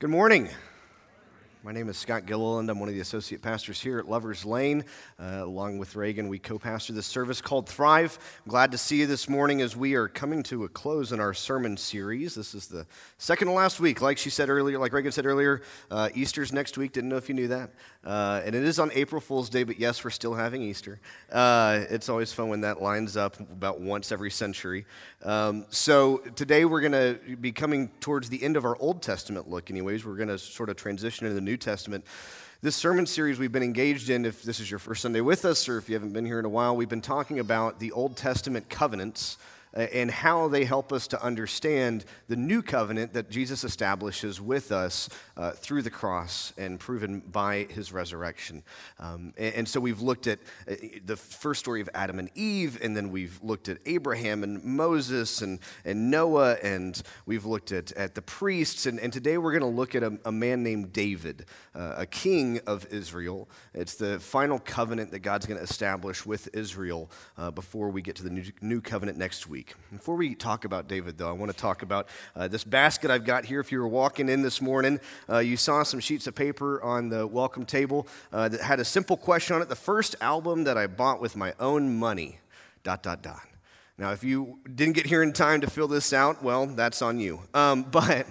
Good morning. My name is Scott Gilliland. I'm one of the associate pastors here at Lover's Lane. Uh, along with Reagan, we co pastor this service called Thrive. I'm glad to see you this morning as we are coming to a close in our sermon series. This is the second to last week. Like she said earlier, like Reagan said earlier, uh, Easter's next week. Didn't know if you knew that. Uh, and it is on April Fool's Day, but yes, we're still having Easter. Uh, it's always fun when that lines up about once every century. Um, so today we're going to be coming towards the end of our Old Testament look, anyways. We're going to sort of transition into the New Testament. This sermon series we've been engaged in, if this is your first Sunday with us or if you haven't been here in a while, we've been talking about the Old Testament covenants and how they help us to understand the new covenant that Jesus establishes with us uh, through the cross and proven by his resurrection. Um, and, and, so we've looked at uh, the first story of Adam and Eve, and then we've looked at Abraham and Moses and, and Noah, and we've looked at, at the priests. And, and today we're going to look at a, a, man named David, uh, a king of Israel. It's the final covenant that God's going to establish with Israel uh, before we get to the new, new covenant next week week. Before we talk about David, though, I want to talk about uh, this basket I've got here. If you were walking in this morning, uh, you saw some sheets of paper on the welcome table uh, that had a simple question on it. The first album that I bought with my own money, dot, dot, dot. Now, if you didn't get here in time to fill this out, well, that's on you. Um, but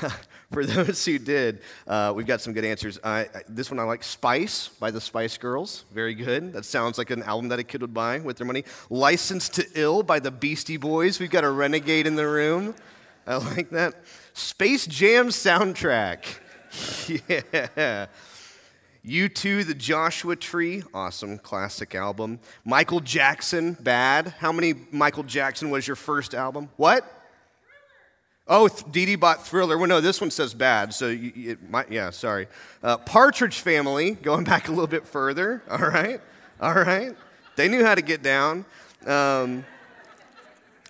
for those who did, uh, we've got some good answers. Uh, this one I like Spice by the Spice Girls. Very good. That sounds like an album that a kid would buy with their money. License to Ill by the Beastie Boys. We've got a renegade in the room. I like that. Space Jam soundtrack. yeah. U2, The Joshua Tree, awesome classic album. Michael Jackson, Bad. How many Michael Jackson was your first album? What? Oh, Dee bought Thriller. Well, no, this one says bad, so you, it might, yeah, sorry. Uh, Partridge Family, going back a little bit further. All right, all right. They knew how to get down. Um,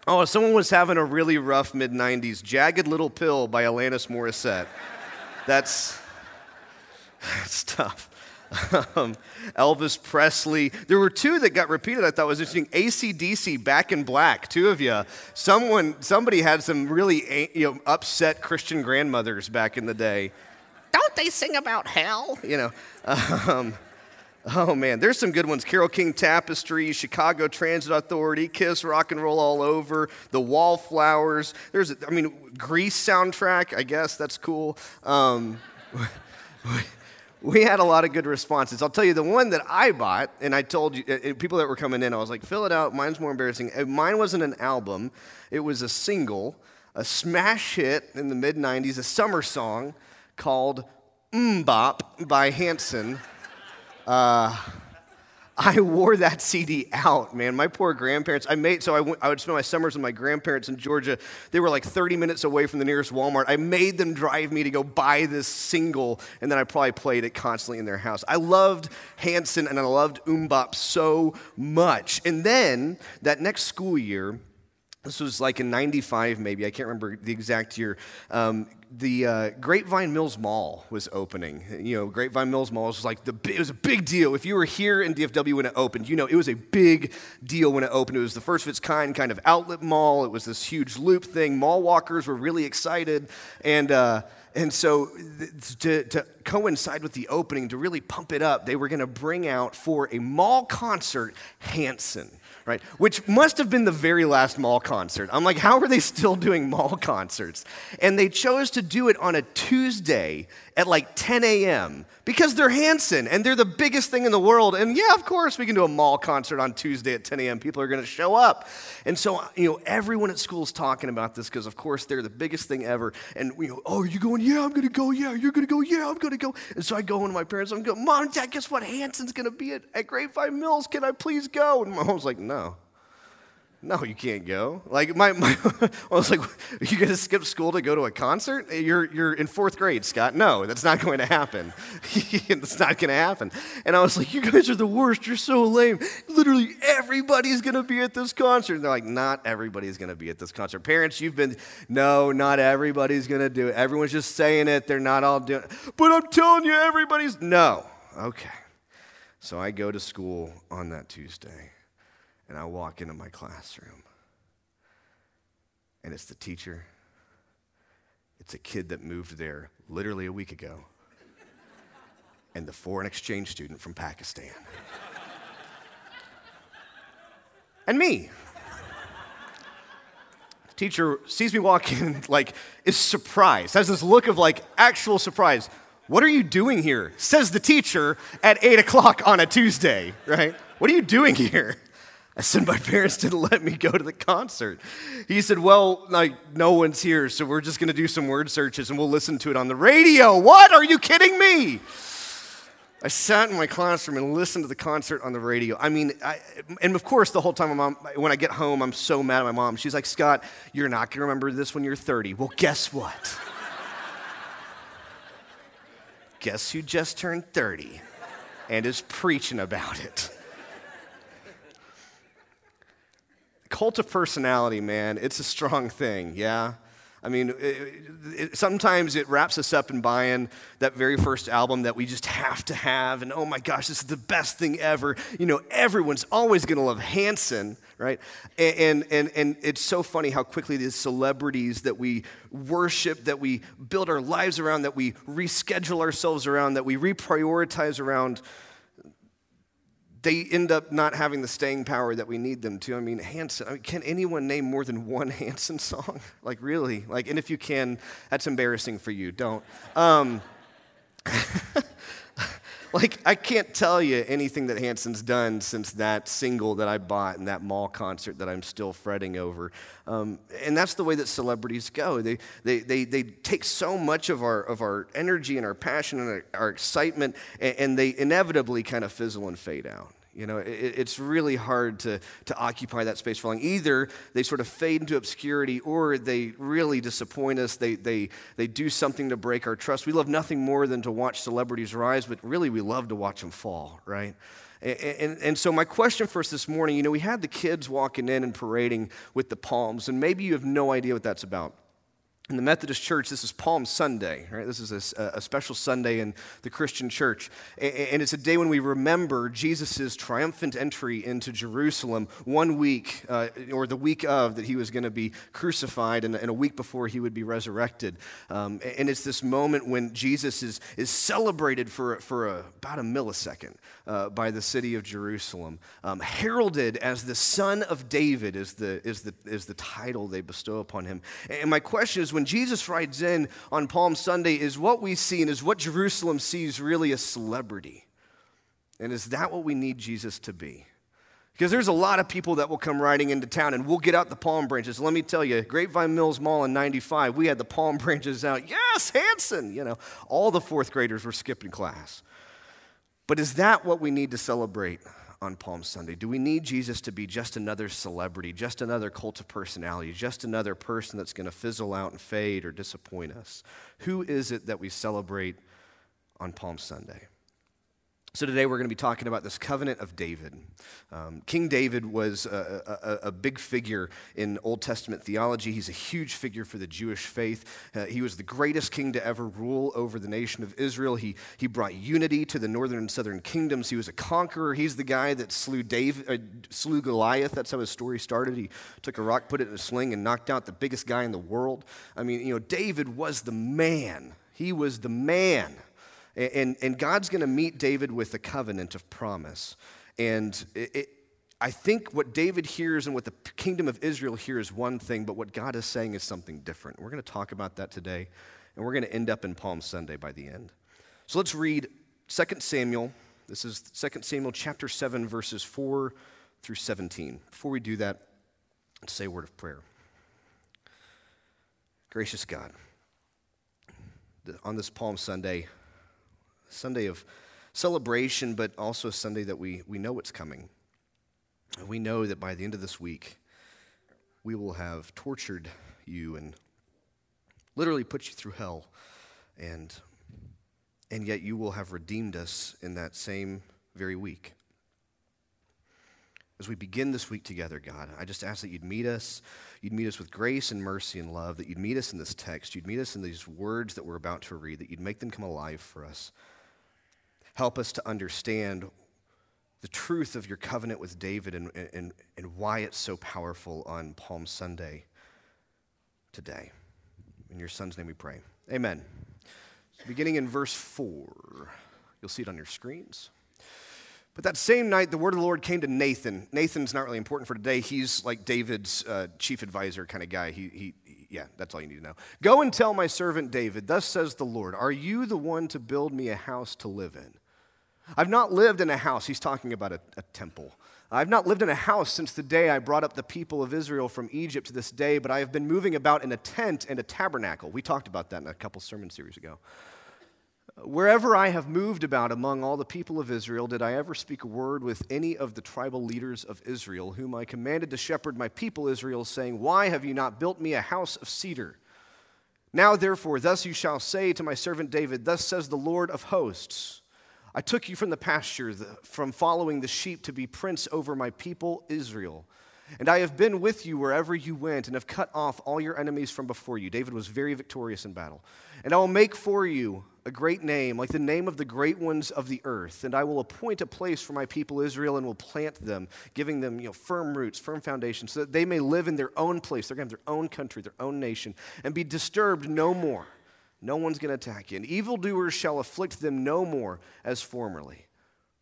oh, someone was having a really rough mid 90s. Jagged Little Pill by Alanis Morissette. That's, that's tough. um, Elvis Presley. There were two that got repeated I thought was interesting. ACDC, Back in Black, two of you. Someone, somebody had some really you know, upset Christian grandmothers back in the day. Don't they sing about hell? You know. Um, oh man, there's some good ones. Carole King Tapestry, Chicago Transit Authority, Kiss Rock and Roll All Over, The Wallflowers. There's, I mean, Grease soundtrack, I guess that's cool. Um, we had a lot of good responses. I'll tell you the one that I bought, and I told you, uh, uh, people that were coming in, I was like, fill it out. Mine's more embarrassing. Uh, mine wasn't an album, it was a single, a smash hit in the mid 90s, a summer song called MMMBop by Hanson. Uh, I wore that CD out, man. My poor grandparents. I made so I, went, I would spend my summers with my grandparents in Georgia. They were like 30 minutes away from the nearest Walmart. I made them drive me to go buy this single, and then I probably played it constantly in their house. I loved Hanson and I loved MMMBop so much. And then that next school year, this was like in 95 maybe i can't remember the exact year. Um, the uh, grapevine mills mall was opening. You know grapevine mills mall was like the it was a big deal. If you were here in dfw when it opened you know it was a big deal when it opened. It was the first of its kind kind of outlet mall. It was this huge loop thing. Mall walkers were really excited. And uh, and so, to, to, coincide with the opening, to really pump it up, they were going to bring out for a mall concert Hanson right? Which must have been the very last mall concert. I'm like, how are they still doing mall concerts? And they chose to do it on a Tuesday at like 10 a.m. because they're Hanson and they're the biggest thing in the world. And yeah, of course, we can do a mall concert on Tuesday at 10 a.m. People are going to show up. And so, you know, everyone at school is talking about this because, of course, they're the biggest thing ever. And, you know, oh, are you going? Yeah, I'm going to go. Yeah, you're going to go. Yeah, I'm going to go. And so I go into my parents. I'm going, Mom, Dad, guess what? Hanson's going to be at, at Grapevine Mills. Can I please go? And my mom's like, no. No, you can't go. Like my, my I was like, are you gonna skip school to go to a concert? You're you're in fourth grade, Scott. No, that's not going to happen. it's not gonna happen. And I was like, you guys are the worst. You're so lame. Literally everybody's gonna be at this concert. And they're like, not everybody's gonna be at this concert. Parents, you've been no, not everybody's gonna do it. Everyone's just saying it. They're not all doing it. But I'm telling you, everybody's no. Okay. So I go to school on that Tuesday and I walk into my classroom, and it's the teacher, It's a kid that moved there literally a week ago, and the foreign exchange student from Pakistan. and me. The teacher sees me walk in, like, is surprised, has this look of like actual surprise. What are you doing here? Says the teacher at 8 o'clock on a Tuesday, right? What are you doing here? I said, My parents didn't let me go to the concert. He said, Well, like, no one's here, so we're just going to do some word searches and we'll listen to it on the radio. What? Are you kidding me? I sat in my classroom and listened to the concert on the radio. I mean, I, and of course, the whole time, my mom, when I get home, I'm so mad at my mom. She's like, Scott, you're not going to remember this when you're 30. Well, guess what? guess who just turned 30 and is preaching about it? Cult of personality, man, it's a strong thing, yeah? I mean, it, it, sometimes it wraps us up in buying that very first album that we just have to have, and oh my gosh, this is the best thing ever. You know, everyone's always to love Hanson, right? And, and, and it's so funny how quickly these celebrities that we worship, that we build our lives around, that we reschedule ourselves around, that we reprioritize around, they end up not having the staying power that we need them to. I mean, Hanson, I mean, can anyone name more than one Hanson song? Like, really? Like, and if you can, that's embarrassing for you. Don't. Um, like, I can't tell you anything that Hanson's done since that single that I bought and that mall concert that I'm still fretting over. Um, and that's the way that celebrities go. They, they, they, they take so much of our, of our energy and our passion and our, our excitement, and, and they inevitably kind of fizzle and fade out. You know, it, it's really hard to, to occupy that space for long. Either they sort of fade into obscurity or they really disappoint us. They, they, they do something to break our trust. We love nothing more than to watch celebrities rise, but really we love to watch them fall, right? And, and, and, so, my question for us this morning you know, we had the kids walking in and parading with the palms, and maybe you have no idea what that's about in the Methodist Church, this is Palm Sunday, right? This is a, a, special Sunday in the Christian church. And it's a day when we remember Jesus' triumphant entry into Jerusalem one week, uh, or the week of, that he was going to be crucified, and, and, a week before he would be resurrected. Um, and it's this moment when Jesus is, is celebrated for, for a, about a millisecond uh, by the city of Jerusalem. Um, heralded as the Son of David is the, is, the, is the title they bestow upon him. And my question is when Jesus rides in on Palm Sunday, is what we see and is what Jerusalem sees really a celebrity? And is that what we need Jesus to be? Because there's a lot of people that will come riding into town and we'll get out the palm branches. Let me tell you, Grapevine Mills Mall in 95, we had the palm branches out. Yes, Hanson! You know, all the fourth graders were skipping class. But is that what we need to celebrate? on Palm Sunday? Do we need Jesus to be just another celebrity, just another cult of personality, just another person that's going to fizzle out and fade or disappoint us? Who is it that we celebrate on Palm Sunday? So, today we're going to be talking about this covenant of David. Um, King David was a, a, a, big figure in Old Testament theology. He's a huge figure for the Jewish faith. Uh, he was the greatest king to ever rule over the nation of Israel. He, he brought unity to the northern and southern kingdoms. He was a conqueror. He's the guy that slew, Dave, uh, slew Goliath. That's how his story started. He took a rock, put it in a sling, and knocked out the biggest guy in the world. I mean, you know, David was the man. He was the man. And, and God's going to meet David with a covenant of promise. And it, it, I think what David hears and what the kingdom of Israel hears is one thing, but what God is saying is something different. We're going to talk about that today, and we're going to end up in Palm Sunday by the end. So let's read 2 Samuel. This is 2 Samuel chapter 7, verses 4 through 17. Before we do that, let's say a word of prayer. Gracious God, on this Palm Sunday, Sunday of celebration, but also a Sunday that we, we know it's coming. And we know that by the end of this week, we will have tortured you and literally put you through hell. And, and yet you will have redeemed us in that same very week. As we begin this week together, God, I just ask that you'd meet us. You'd meet us with grace and mercy and love, that you'd meet us in this text. You'd meet us in these words that we're about to read, that you'd make them come alive for us. Help us to understand the truth of your covenant with David and, and, and why it's so powerful on Palm Sunday today. In your son's name we pray. Amen. Beginning in verse 4, you'll see it on your screens. But that same night, the word of the Lord came to Nathan. Nathan's not really important for today. He's like David's uh, chief advisor kind of guy. He, he, yeah, that's all you need to know. Go and tell my servant David, Thus says the Lord, Are you the one to build me a house to live in? I've not lived in a house. He's talking about a, a temple. I've not lived in a house since the day I brought up the people of Israel from Egypt to this day, but I have been moving about in a tent and a tabernacle. We talked about that in a couple sermon series ago. Wherever I have moved about among all the people of Israel, did I ever speak a word with any of the tribal leaders of Israel, whom I commanded to shepherd my people Israel, saying, Why have you not built me a house of cedar? Now, therefore, thus you shall say to my servant David, Thus says the Lord of hosts I took you from the pasture, from following the sheep, to be prince over my people Israel. And I have been with you wherever you went, and have cut off all your enemies from before you. David was very victorious in battle. And I will make for you a great name, like the name of the great ones of the earth. And I will appoint a place for my people Israel and will plant them, giving them you know, firm roots, firm foundations, so that they may live in their own place. They're going to have their own country, their own nation, and be disturbed no more. No one's going to attack you. And evildoers shall afflict them no more as formerly.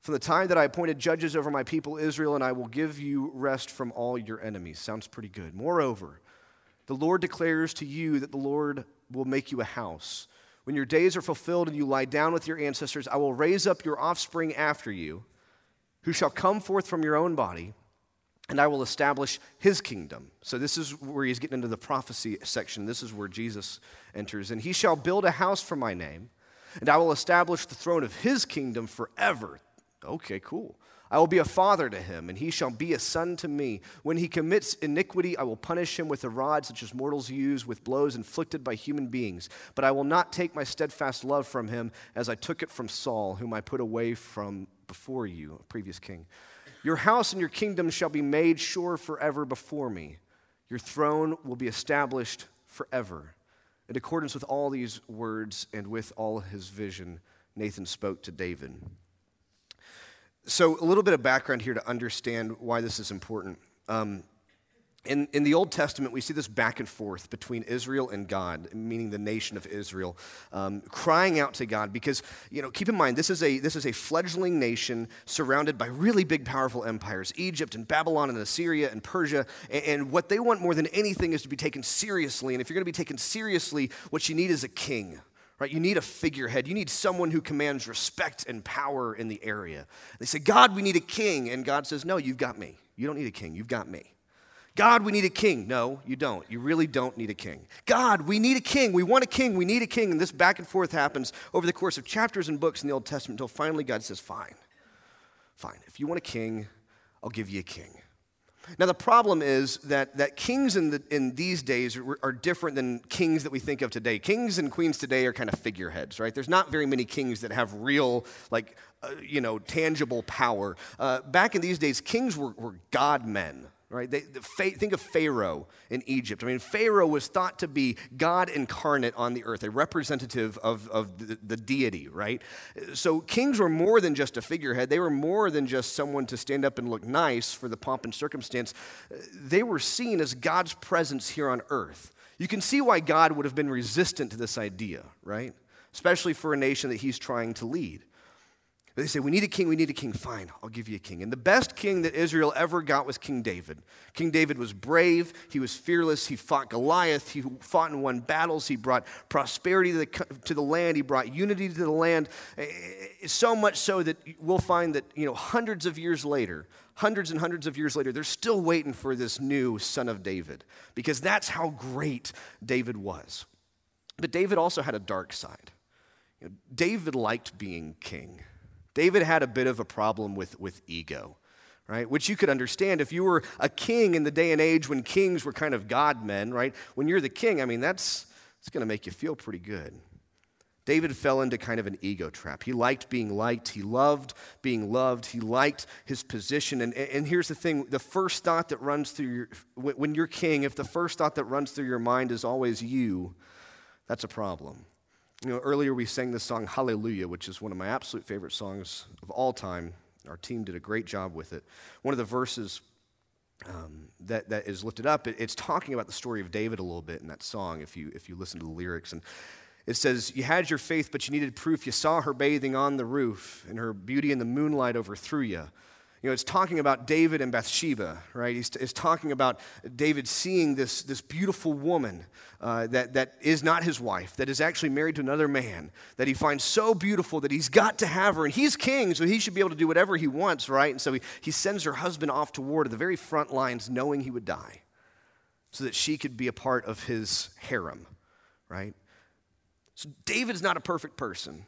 From the time that I appointed judges over my people Israel, and I will give you rest from all your enemies. Sounds pretty good. Moreover, the Lord declares to you that the Lord will make you a house when your days are fulfilled and you lie down with your ancestors, I will raise up your offspring after you, who shall come forth from your own body, and I will establish his kingdom. So, this is where he's getting into the prophecy section. This is where Jesus enters. And he shall build a house for my name, and I will establish the throne of his kingdom forever. Okay, cool. I will be a father to him, and he shall be a son to me. When he commits iniquity, I will punish him with a rod such as mortals use with blows inflicted by human beings. But I will not take my steadfast love from him as I took it from Saul, whom I put away from before you, a previous king. Your house and your kingdom shall be made sure forever before me. Your throne will be established forever. In accordance with all these words and with all his vision, Nathan spoke to David. So, a little bit of background here to understand why this is important. Um, in, in the Old Testament, we see this back and forth between Israel and God, meaning the nation of Israel, um, crying out to God because, you know, keep in mind, this is, a, this is a fledgling nation surrounded by really big, powerful empires Egypt and Babylon and Assyria and Persia. And, and what they want more than anything is to be taken seriously. And if you're going to be taken seriously, what you need is a king right? You need a figurehead. You need someone who commands respect and power in the area. They say, God, we need a king. And God says, No, you've got me. You don't need a king. You've got me. God, we need a king. No, you don't. You really don't need a king. God, we need a king. We want a king. We need a king. And this back and forth happens over the course of chapters and books in the Old Testament until finally God says, Fine, fine. If you want a king, I'll give you a king. Now, the problem is that, that kings in, the, in these days are, are, different than kings that we think of today. Kings and queens today are kind of figureheads, right? There's not very many kings that have real, like, uh, you know, tangible power. Uh, back in these days, kings were, were God men, right? They, the, think of Pharaoh in Egypt. I mean, Pharaoh was thought to be God incarnate on the earth, a representative of, of the, the deity, right? So kings were more than just a figurehead. They were more than just someone to stand up and look nice for the pomp and circumstance. They were seen as God's presence here on earth. You can see why God would have been resistant to this idea, right? Especially for a nation that he's trying to lead. They say, We need a king, we need a king. Fine, I'll give you a king. And the best king that Israel ever got was King David. King David was brave, he was fearless, he fought Goliath, he fought and won battles, he brought prosperity to the, to the land, he brought unity to the land. Eh, eh, so much so that we'll find that, you know, hundreds of years later, hundreds and hundreds of years later, they're still waiting for this new son of David because that's how great David was. But David also had a dark side. You know, David liked being king. David had a bit of a problem with, with ego, right? Which you could understand if you were a king in the day and age when kings were kind of God men, right? When you're the king, I mean, that's, that's going to make you feel pretty good. David fell into kind of an ego trap. He liked being liked. He loved being loved. He liked his position. And, and here's the thing the first thought that runs through your, when you're king, if the first thought that runs through your mind is always you, that's a problem. You know, earlier we sang the song Hallelujah, which is one of my absolute favorite songs of all time. Our team did a great job with it. One of the verses um, that, that is lifted up, it, it's talking about the story of David a little bit in that song, if you, if you listen to the lyrics. And it says, You had your faith, but you needed proof. You saw her bathing on the roof, and her beauty in the moonlight overthrew you. You know, it's talking about David and Bathsheba, right? It's, it's talking about David seeing this, this beautiful woman uh, that, that is not his wife, that is actually married to another man, that he finds so beautiful that he's got to have her. And he's king, so he should be able to do whatever he wants, right? And so he, he sends her husband off to war to the very front lines, knowing he would die, so that she could be a part of his harem, right? So David's not a perfect person.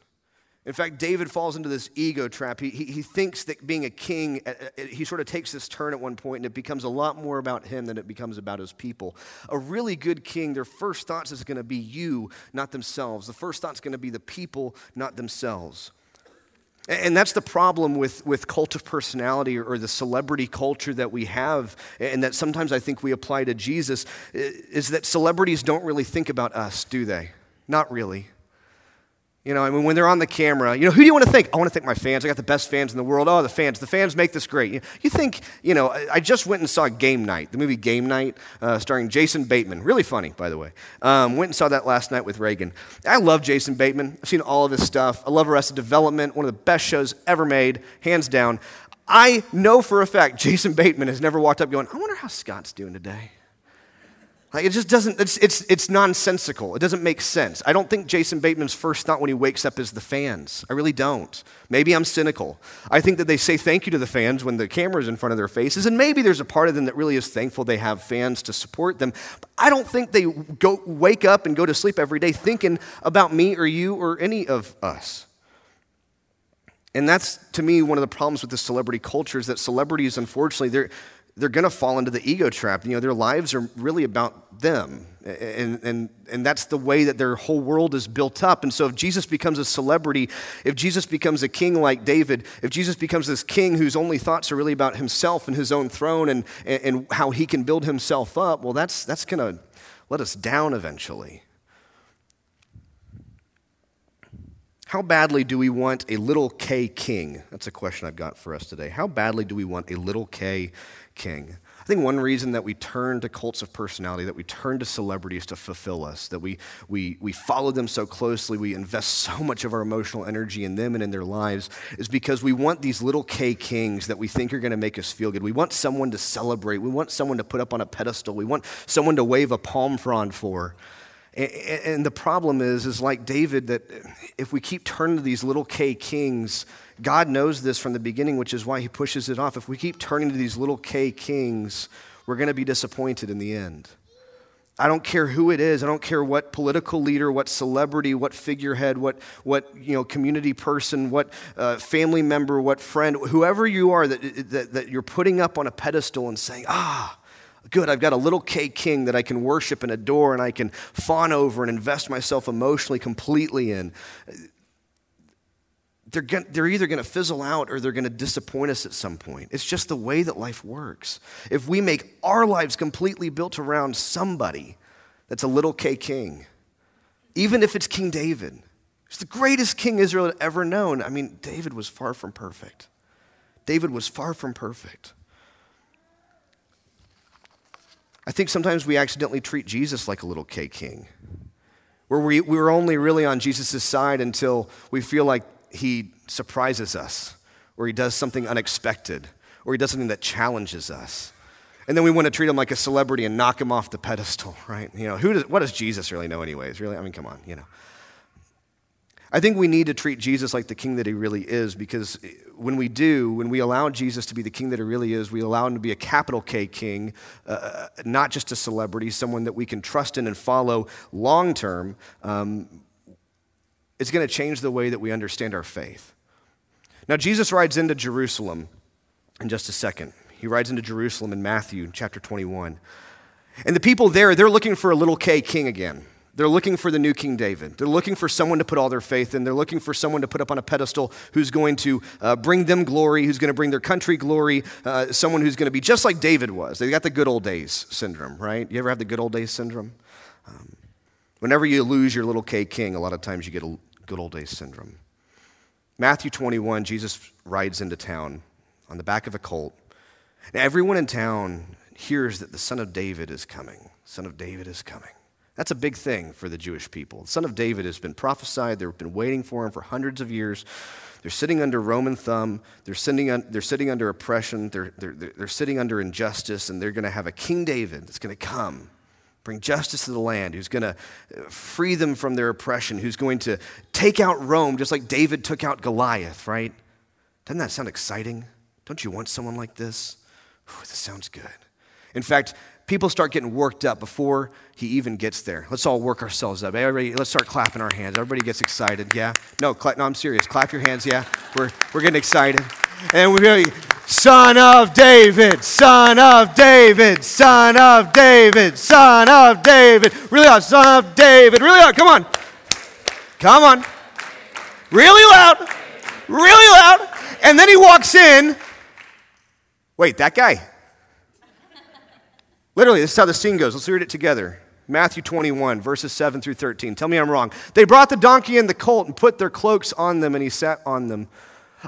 In fact, David falls into this ego trap. He, he, he, thinks that being a king, uh, uh, he sort of takes this turn at one point, and it becomes a lot more about him than it becomes about his people. A really good king, their first thoughts is going to be you, not themselves. The first thought's going to be the people, not themselves. And that's the problem with, with cult of personality or the celebrity culture that we have, and that sometimes I think we apply to Jesus, is that celebrities don't really think about us, do they? Not really. You know, I mean, when they're on the camera, you know, who do you want to thank? I want to thank my fans. I got the best fans in the world. Oh, the fans. The fans make this great. You, think, you know, I just went and saw Game Night, the movie Game Night, uh, starring Jason Bateman. Really funny, by the way. Um, went and saw that last night with Reagan. I love Jason Bateman. I've seen all of his stuff. I love Arrested Development, one of the best shows ever made, hands down. I know for a fact Jason Bateman has never walked up going, I wonder how Scott's doing today. Like it just doesn't, it's, it's, it's nonsensical. It doesn't make sense. I don't think Jason Bateman's first thought when he wakes up is the fans. I really don't. Maybe I'm cynical. I think that they say thank you to the fans when the camera's in front of their faces, and maybe there's a part of them that really is thankful they have fans to support them. But I don't think they go, wake up and go to sleep every day thinking about me or you or any of us. And that's, to me, one of the problems with the celebrity culture is that celebrities, unfortunately, they're, they're going to fall into the ego trap. You know, their lives are really about them. And, and, and that's the way that their whole world is built up. And so, if Jesus becomes a celebrity, if Jesus becomes a king like David, if Jesus becomes this king whose only thoughts are really about himself and his own throne and, and how he can build himself up, well, that's, that's going to let us down eventually. How badly do we want a little K king? That's a question I've got for us today. How badly do we want a little K king. I think one reason that we turn to cults of personality, that we turn to celebrities to fulfill us, that we, we, we follow them so closely, we invest so much of our emotional energy in them and in their lives, is because we want these little K kings that we think are going to make us feel good. We want someone to celebrate. We want someone to put up on a pedestal. We want someone to wave a palm frond for. And the problem is, is like David, that if we keep turning to these little K kings, God knows this from the beginning, which is why he pushes it off. If we keep turning to these little K kings, we're going to be disappointed in the end. I don't care who it is. I don't care what political leader, what celebrity, what figurehead, what, what you know, community person, what uh, family member, what friend, whoever you are that, that, that you're putting up on a pedestal and saying, ah, good, I've got a little K king that I can worship and adore and I can fawn over and invest myself emotionally completely in they're, going they're either going to fizzle out or they're going to disappoint us at some point. It's just the way that life works. If we make our lives completely built around somebody that's a little K king, even if it's King David, it's the greatest king Israel had ever known. I mean, David was far from perfect. David was far from perfect. I think sometimes we accidentally treat Jesus like a little K king, where we were only really on Jesus' side until we feel like he surprises us, or he does something unexpected, or he does something that challenges us. And then we want to treat him like a celebrity and knock him off the pedestal, right? You know, who does, what does Jesus really know, anyways? Really? I mean, come on, you know. I think we need to treat Jesus like the king that he really is because when we do, when we allow Jesus to be the king that he really is, we allow him to be a capital K king, uh, uh not just a celebrity, someone that we can trust in and follow long term. Um, it's going to change the way that we understand our faith. Now, Jesus rides into Jerusalem in just a second. He rides into Jerusalem in Matthew chapter 21. And the people there, they're looking for a little K king again. They're looking for the new King David. They're looking for someone to put all their faith in. They're looking for someone to put up on a pedestal who's going to uh, bring them glory, who's going to bring their country glory, uh, someone who's going to be just like David was. They got the good old days syndrome, right? You ever have the good old days syndrome? Um, whenever you lose your little K king, a lot of times you get a good old days syndrome. Matthew 21, Jesus rides into town on the back of a colt, And everyone in town hears that the son of David is coming. Son of David is coming. That's a big thing for the Jewish people. The son of David has been prophesied. They've been waiting for him for hundreds of years. They're sitting under Roman thumb. They're sitting, un, they're sitting under oppression. They're, they're, they're sitting under injustice, and they're going to have a King David that's going to come, bring justice to the land, who's going to uh, free them from their oppression, who's going to take out Rome just like David took out Goliath, right? Doesn't that sound exciting? Don't you want someone like this? This sounds good. In fact, people start getting worked up before he even gets there. Let's all work ourselves up. Everybody, let's start clapping our hands. Everybody gets excited. Yeah? No, no, I'm serious. Clap your hands. Yeah? We're, we're getting excited. And we're Son of David, Son of David, Son of David, Son of David. Really loud, Son of David. Really loud. Come on. Come on. Really loud. Really loud. And then he walks in. Wait, that guy. Literally, this is how the scene goes. Let's read it together. Matthew 21, verses 7 through 13. Tell me I'm wrong. They brought the donkey and the colt and put their cloaks on them, and he sat on them.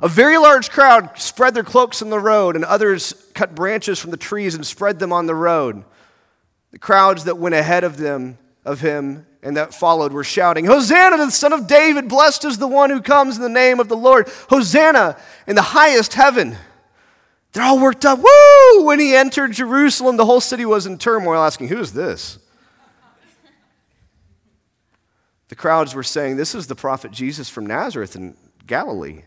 A very large crowd spread their cloaks on the road, and others cut branches from the trees and spread them on the road. The crowds that went ahead of them, of him, and that followed were shouting, Hosanna to the Son of David! Blessed is the one who comes in the name of the Lord! Hosanna in the highest heaven! They're all worked up. Woo! When he entered Jerusalem, the whole city was in turmoil, asking, Who is this? The crowds were saying, This is the prophet Jesus from Nazareth in Galilee.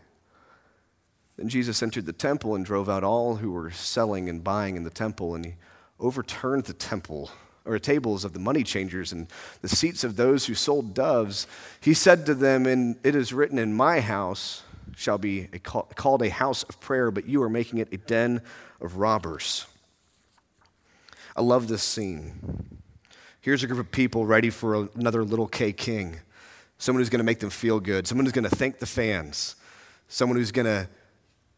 Then Jesus entered the temple and drove out all who were selling and buying in the temple, and he overturned the temple or tables of the money changers and the seats of those who sold doves. He said to them, and It is written in my house shall be a, called a house of prayer, but you are making it a den of robbers. I love this scene. Here's a group of people ready for another little K king, someone who's going to make them feel good, someone who's going to thank the fans, someone who's going to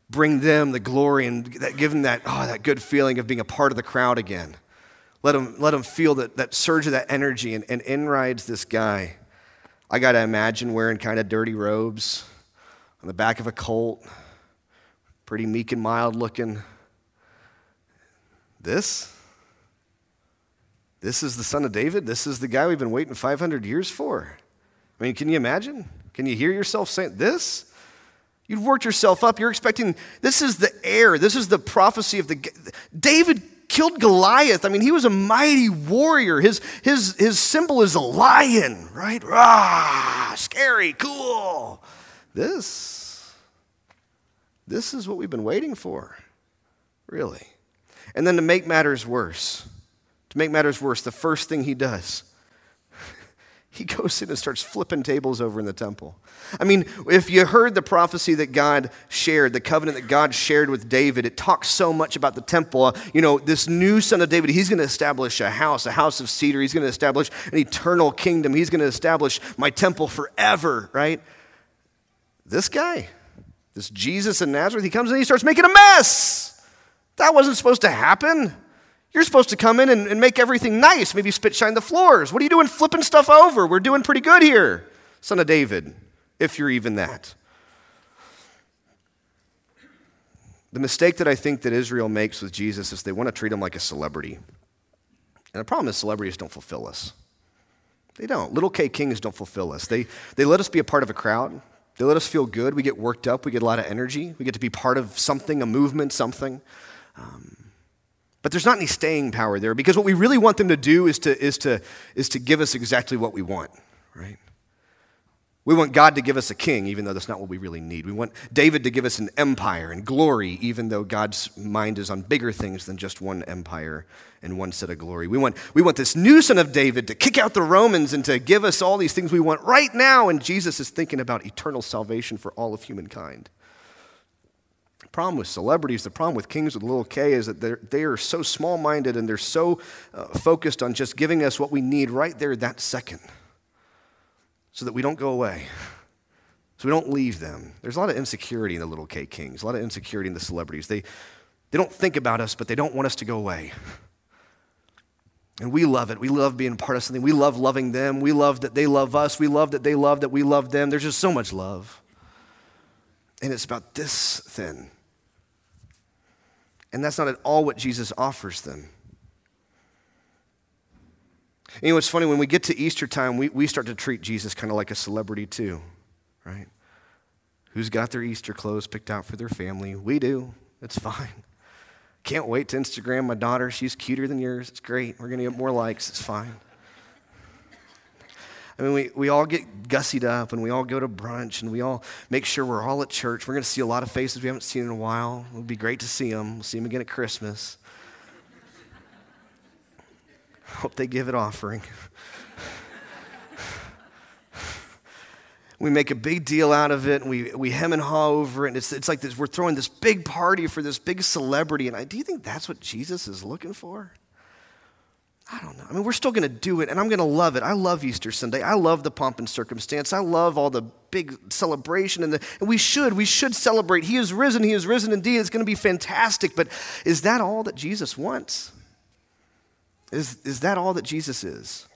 bring them the glory and that, give them that, oh, that good feeling of being a part of the crowd again. Let them, let them feel that, that surge of that energy, and, and in rides this guy. I got to imagine wearing kind of dirty robes, on the back of a colt, pretty meek and mild looking. This? This is the son of David? This is the guy we've been waiting 500 years for? I mean, can you imagine? Can you hear yourself saying this? You've worked yourself up. You're expecting, this is the heir. This is the prophecy of the. David killed Goliath. I mean, he was a mighty warrior. His, his, his symbol is a lion, right? Ah, scary, cool. This, this is what we've been waiting for, really. And then to make matters worse, to make matters worse, the first thing he does, he goes in and starts flipping tables over in the temple. I mean, if you heard the prophecy that God shared, the covenant that God shared with David, it talks so much about the temple. Uh, you know, this new son of David, he's going to establish a house, a house of cedar. He's going to establish an eternal kingdom. He's going to establish my temple forever, right? This guy, this Jesus in Nazareth, he comes and he starts making a mess. That wasn't supposed to happen. You're supposed to come in and, and make everything nice, maybe spit shine the floors. What are you doing flipping stuff over? We're doing pretty good here, son of David, if you're even that. The mistake that I think that Israel makes with Jesus is they want to treat him like a celebrity. And the problem is celebrities don't fulfill us. They don't. Little K kings don't fulfill us. They, they let us be a part of a crowd. They let us feel good. We get worked up. We get a lot of energy. We get to be part of something, a movement, something. Um, but there's not any staying power there because what we really want them to do is to, is to, is to give us exactly what we want, right? We want God to give us a king, even though that's not what we really need. We want David to give us an empire and glory, even though God's mind is on bigger things than just one empire and one set of glory. We want, we want this new son of David to kick out the Romans and to give us all these things we want right now. And Jesus is thinking about eternal salvation for all of humankind. Problem with celebrities, the problem with kings with little k, is that they are so small minded and they're so uh, focused on just giving us what we need right there that second so that we don't go away, so we don't leave them. There's a lot of insecurity in the little K kings, a lot of insecurity in the celebrities. They, they don't think about us, but they don't want us to go away. And we love it. We love being part of something. We love loving them. We love that they love us. We love that they love that we love them. There's just so much love. And it's about this then. And that's not at all what Jesus offers them. You know, it's funny, when we get to Easter time, we, we start to treat Jesus kind of like a celebrity too, right? Who's got their Easter clothes picked out for their family? We do. It's fine. Can't wait to Instagram my daughter. She's cuter than yours. It's great. We're going to get more likes. It's fine. I mean, we, we all get gussied up and we all go to brunch and we all make sure we're all at church. We're going to see a lot of faces we haven't seen in a while. It would be great to see them. We'll see them again at Christmas. Hope they give it offering. we make a big deal out of it and we, we hem and haw over it. And it's, it's like this, we're throwing this big party for this big celebrity. And I, do you think that's what Jesus is looking for? I don't know. I mean, we're still going to do it, and I'm going to love it. I love Easter Sunday. I love the pomp and circumstance. I love all the big celebration, and, the, and we should. We should celebrate. He is risen. He is risen indeed. It's going to be fantastic. But is that all that Jesus wants? Is, is that all that Jesus is?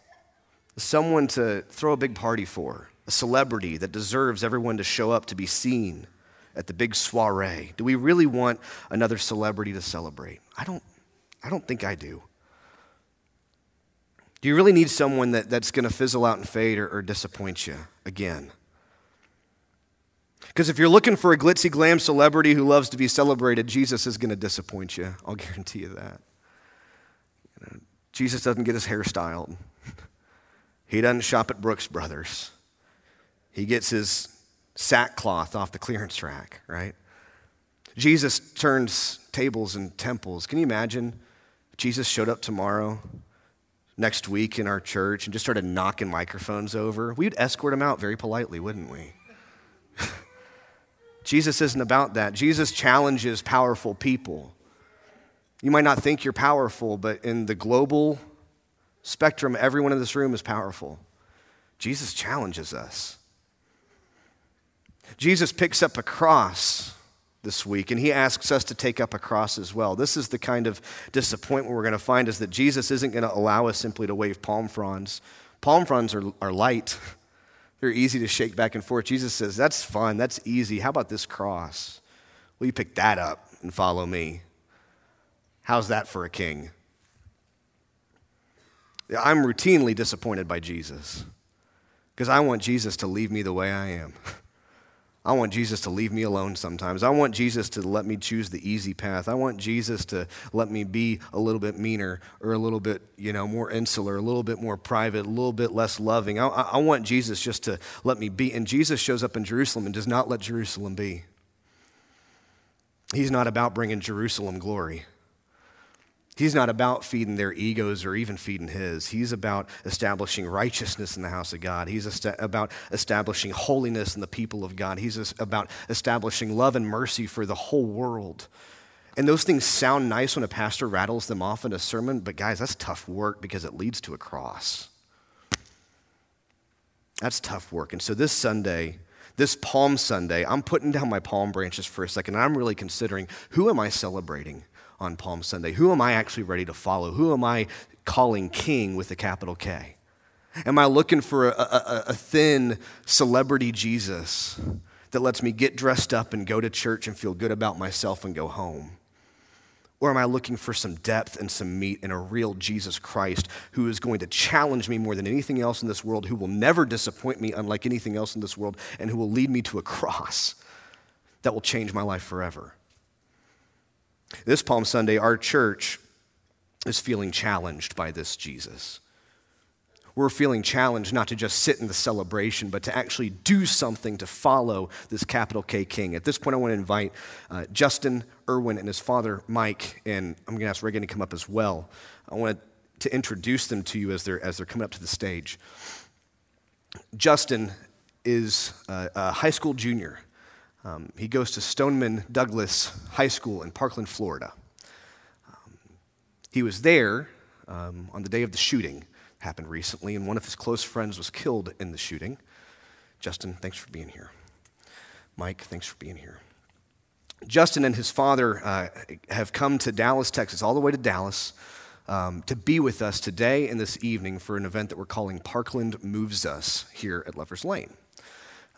Someone to throw a big party for, a celebrity that deserves everyone to show up to be seen at the big soiree. Do we really want another celebrity to celebrate? I don't, I don't think I do. Do you really need someone that, that's going to fizzle out and fade or, or disappoint you again? Because if you're looking for a glitzy glam celebrity who loves to be celebrated, Jesus is going to disappoint you. I'll guarantee you that. You know, Jesus doesn't get his hair styled, he doesn't shop at Brooks Brothers. He gets his sackcloth off the clearance rack, right? Jesus turns tables and temples. Can you imagine Jesus showed up tomorrow next week in our church and just started knocking microphones over, we'd escort him out very politely, wouldn't we? Jesus isn't about that. Jesus challenges powerful people. You might not think you're powerful, but in the global spectrum, everyone in this room is powerful. Jesus challenges us. Jesus picks up a cross this week, and he asks us to take up a cross as well. This is the kind of disappointment we're going to find is that Jesus isn't going to allow us simply to wave palm fronds. Palm fronds are, are light, they're easy to shake back and forth. Jesus says, That's fun, that's easy. How about this cross? Will you pick that up and follow me? How's that for a king? I'm routinely disappointed by Jesus because I want Jesus to leave me the way I am. I want Jesus to leave me alone sometimes. I want Jesus to let me choose the easy path. I want Jesus to let me be a little bit meaner or a little bit, you know, more insular, a little bit more private, a little bit less loving. I, I want Jesus just to let me be. And Jesus shows up in Jerusalem and does not let Jerusalem be. He's not about bringing Jerusalem glory. He's not about feeding their egos or even feeding his. He's about establishing righteousness in the house of God. He's est- about establishing holiness in the people of God. He's about establishing love and mercy for the whole world. And those things sound nice when a pastor rattles them off in a sermon, but guys, that's tough work because it leads to a cross. That's tough work. And so this Sunday, this Palm Sunday, I'm putting down my palm branches for a second. And I'm really considering who am I celebrating? On Palm Sunday? Who am I actually ready to follow? Who am I calling king with a capital K? Am I looking for a, a, a, thin celebrity Jesus that lets me get dressed up and go to church and feel good about myself and go home? Or am I looking for some depth and some meat in a real Jesus Christ who is going to challenge me more than anything else in this world, who will never disappoint me, unlike anything else in this world, and who will lead me to a cross that will change my life forever? This Palm Sunday, our church is feeling challenged by this Jesus. We're feeling challenged not to just sit in the celebration, but to actually do something to follow this capital K King. At this point, I want to invite uh, Justin Irwin and his father, Mike, and I'm going to ask Reagan to come up as well. I want to introduce them to you as they're, as they're coming up to the stage. Justin is a, a high school junior um, he goes to Stoneman Douglas High School in Parkland, Florida. Um, he was there um, on the day of the shooting, happened recently, and one of his close friends was killed in the shooting. Justin, thanks for being here. Mike, thanks for being here. Justin and his father uh, have come to Dallas, Texas, all the way to Dallas, um, to be with us today and this evening for an event that we're calling Parkland Moves Us here at Lovers Lane.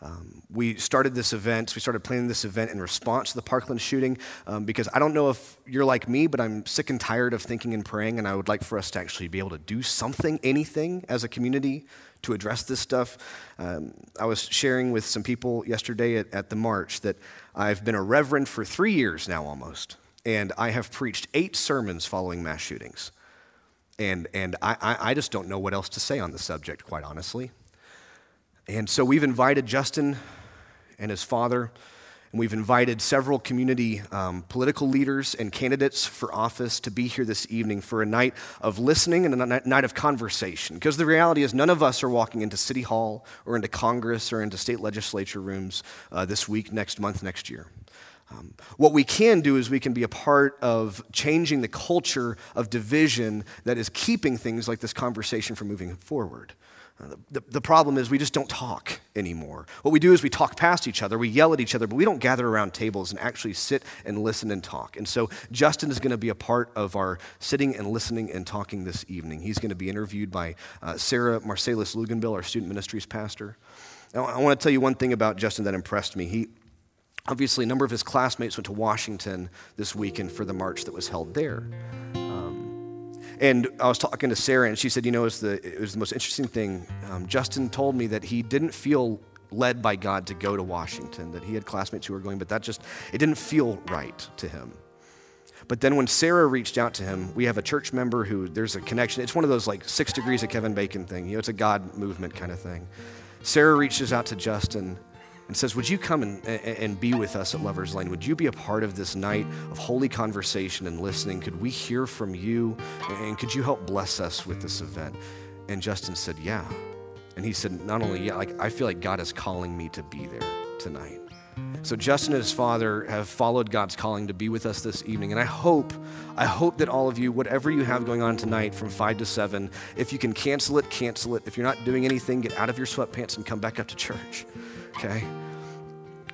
Um, we started this event, we started planning this event in response to the Parkland shooting um, because I don't know if you're like me, but I'm sick and tired of thinking and praying, and I would like for us to actually be able to do something, anything as a community to address this stuff. Um, I was sharing with some people yesterday at, at the march that I've been a reverend for three years now almost, and I have preached eight sermons following mass shootings. And, and I, I just don't know what else to say on the subject, quite honestly. And so we've invited Justin and his father, and we've invited several community um, political leaders and candidates for office to be here this evening for a night of listening and a night of conversation. Because the reality is, none of us are walking into City Hall or into Congress or into state legislature rooms uh, this week, next month, next year. Um, what we can do is we can be a part of changing the culture of division that is keeping things like this conversation from moving forward. The, the problem is we just don't talk anymore. What we do is we talk past each other, we yell at each other, but we don't gather around tables and actually sit and listen and talk. And so Justin is going to be a part of our sitting and listening and talking this evening. He's going to be interviewed by uh, Sarah Marsalis Luganbill, our student ministries pastor. Now, I want to tell you one thing about Justin that impressed me. He, obviously, a number of his classmates went to Washington this weekend for the march that was held there. And I was talking to Sarah, and she said, You know, it was the, it was the most interesting thing. Um, Justin told me that he didn't feel led by God to go to Washington, that he had classmates who were going, but that just, it didn't feel right to him. But then when Sarah reached out to him, we have a church member who there's a connection. It's one of those like six degrees of Kevin Bacon thing. You know, it's a God movement kind of thing. Sarah reaches out to Justin and says, Would you come and, and be with us at Lover's Lane? Would you be a part of this night of holy conversation and listening? Could we hear from you? And could you help bless us with this event? And Justin said, Yeah. And he said, Not only, yeah, like I feel like God is calling me to be there tonight. So Justin and his father have followed God's calling to be with us this evening. And I hope, I hope that all of you, whatever you have going on tonight from 5 to 7, if you can cancel it, cancel it. If you're not doing anything, get out of your sweatpants and come back up to church okay?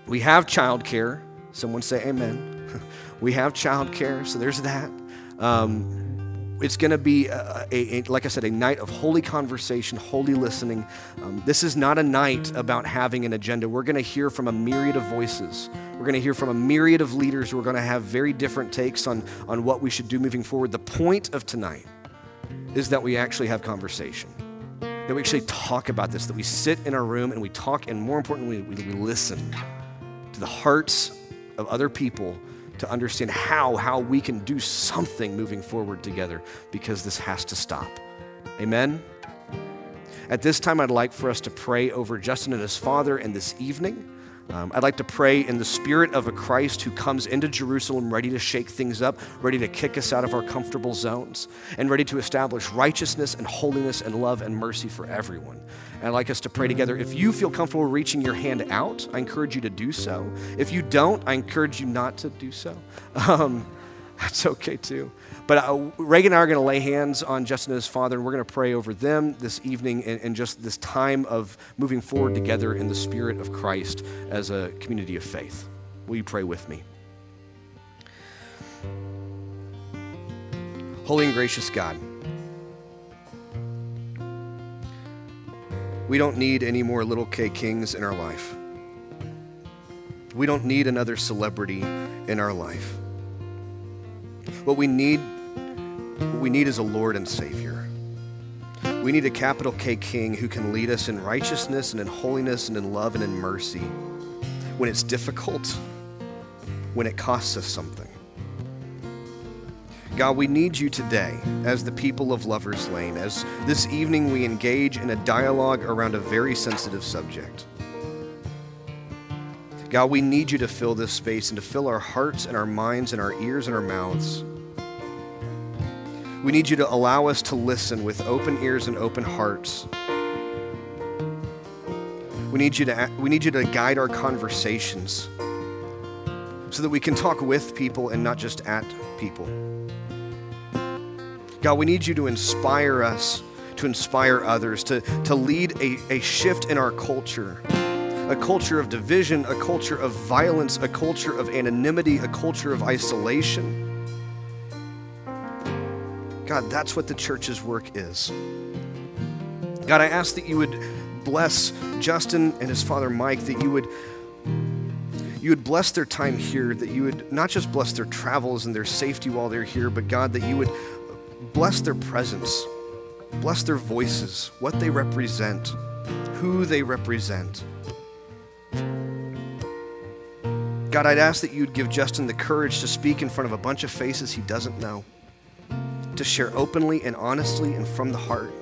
We have childcare. Someone say amen. we have childcare, so there's that. Um, it's going to be, a, a, a, like I said, a night of holy conversation, holy listening. Um, this is not a night about having an agenda. We're going to hear from a myriad of voices. We're going to hear from a myriad of leaders who are going to have very different takes on, on what we should do moving forward. The point of tonight is that we actually have conversation that we actually talk about this, that we sit in our room and we talk, and more importantly, we, we listen to the hearts of other people to understand how, how we can do something moving forward together because this has to stop. Amen? At this time, I'd like for us to pray over Justin and his father in this evening. Um, I'd like to pray in the spirit of a Christ who comes into Jerusalem ready to shake things up, ready to kick us out of our comfortable zones, and ready to establish righteousness and holiness and love and mercy for everyone. And I'd like us to pray together. If you feel comfortable reaching your hand out, I encourage you to do so. If you don't, I encourage you not to do so. Um, that's okay too. But uh, Reagan and I are going to lay hands on Justin and his father, and we're going to pray over them this evening and, just this time of moving forward together in the spirit of Christ as a community of faith. Will you pray with me? Holy and gracious God, we don't need any more little K kings in our life. We don't need another celebrity in our life. What we need what we need is a Lord and Savior. We need a capital K King who can lead us in righteousness and in holiness and in love and in mercy when it's difficult, when it costs us something. God, we need you today as the people of Lover's Lane, as this evening we engage in a dialogue around a very sensitive subject. God, we need you to fill this space and to fill our hearts and our minds and our ears and our mouths we need you to allow us to listen with open ears and open hearts. We need you to, we need you to guide our conversations so that we can talk with people and not just at people. God, we need you to inspire us, to inspire others, to, to lead a, a shift in our culture a culture of division, a culture of violence, a culture of anonymity, a culture of isolation. God, that's what the church's work is. God, I ask that you would bless Justin and his father Mike, that you would you would bless their time here, that you would not just bless their travels and their safety while they're here, but God, that you would bless their presence, bless their voices, what they represent, who they represent. God, I'd ask that you'd give Justin the courage to speak in front of a bunch of faces he doesn't know, to share openly and honestly and from the heart.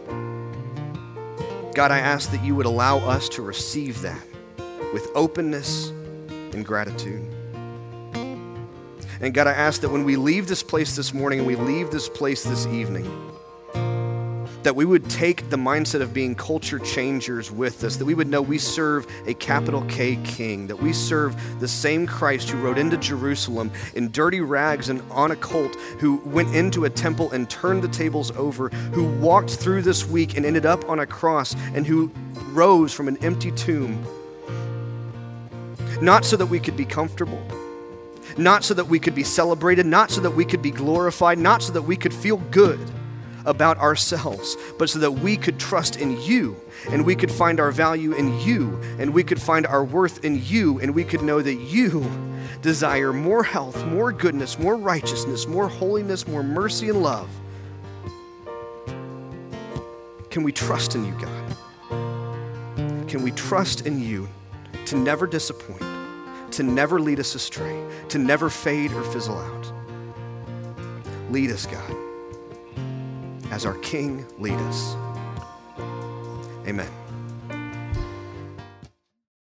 God, I ask that you would allow us to receive that with openness and gratitude. And God, I ask that when we leave this place this morning and we leave this place this evening, that we would take the mindset of being culture changers with us, that we would know we serve a capital K king, that we serve the same Christ who rode into Jerusalem in dirty rags and on a colt, who went into a temple and turned the tables over, who walked through this week and ended up on a cross, and who rose from an empty tomb. Not so that we could be comfortable not so that we could be celebrated, not so that we could be glorified, not so that we could feel good, about ourselves, but so that we could trust in you and we could find our value in you and we could find our worth in you and we could know that you desire more health, more goodness, more righteousness, more holiness, more mercy and love. Can we trust in you, God? Can we trust in you to never disappoint, to never lead us astray, to never fade or fizzle out? Lead us, God as our King lead us. Amen.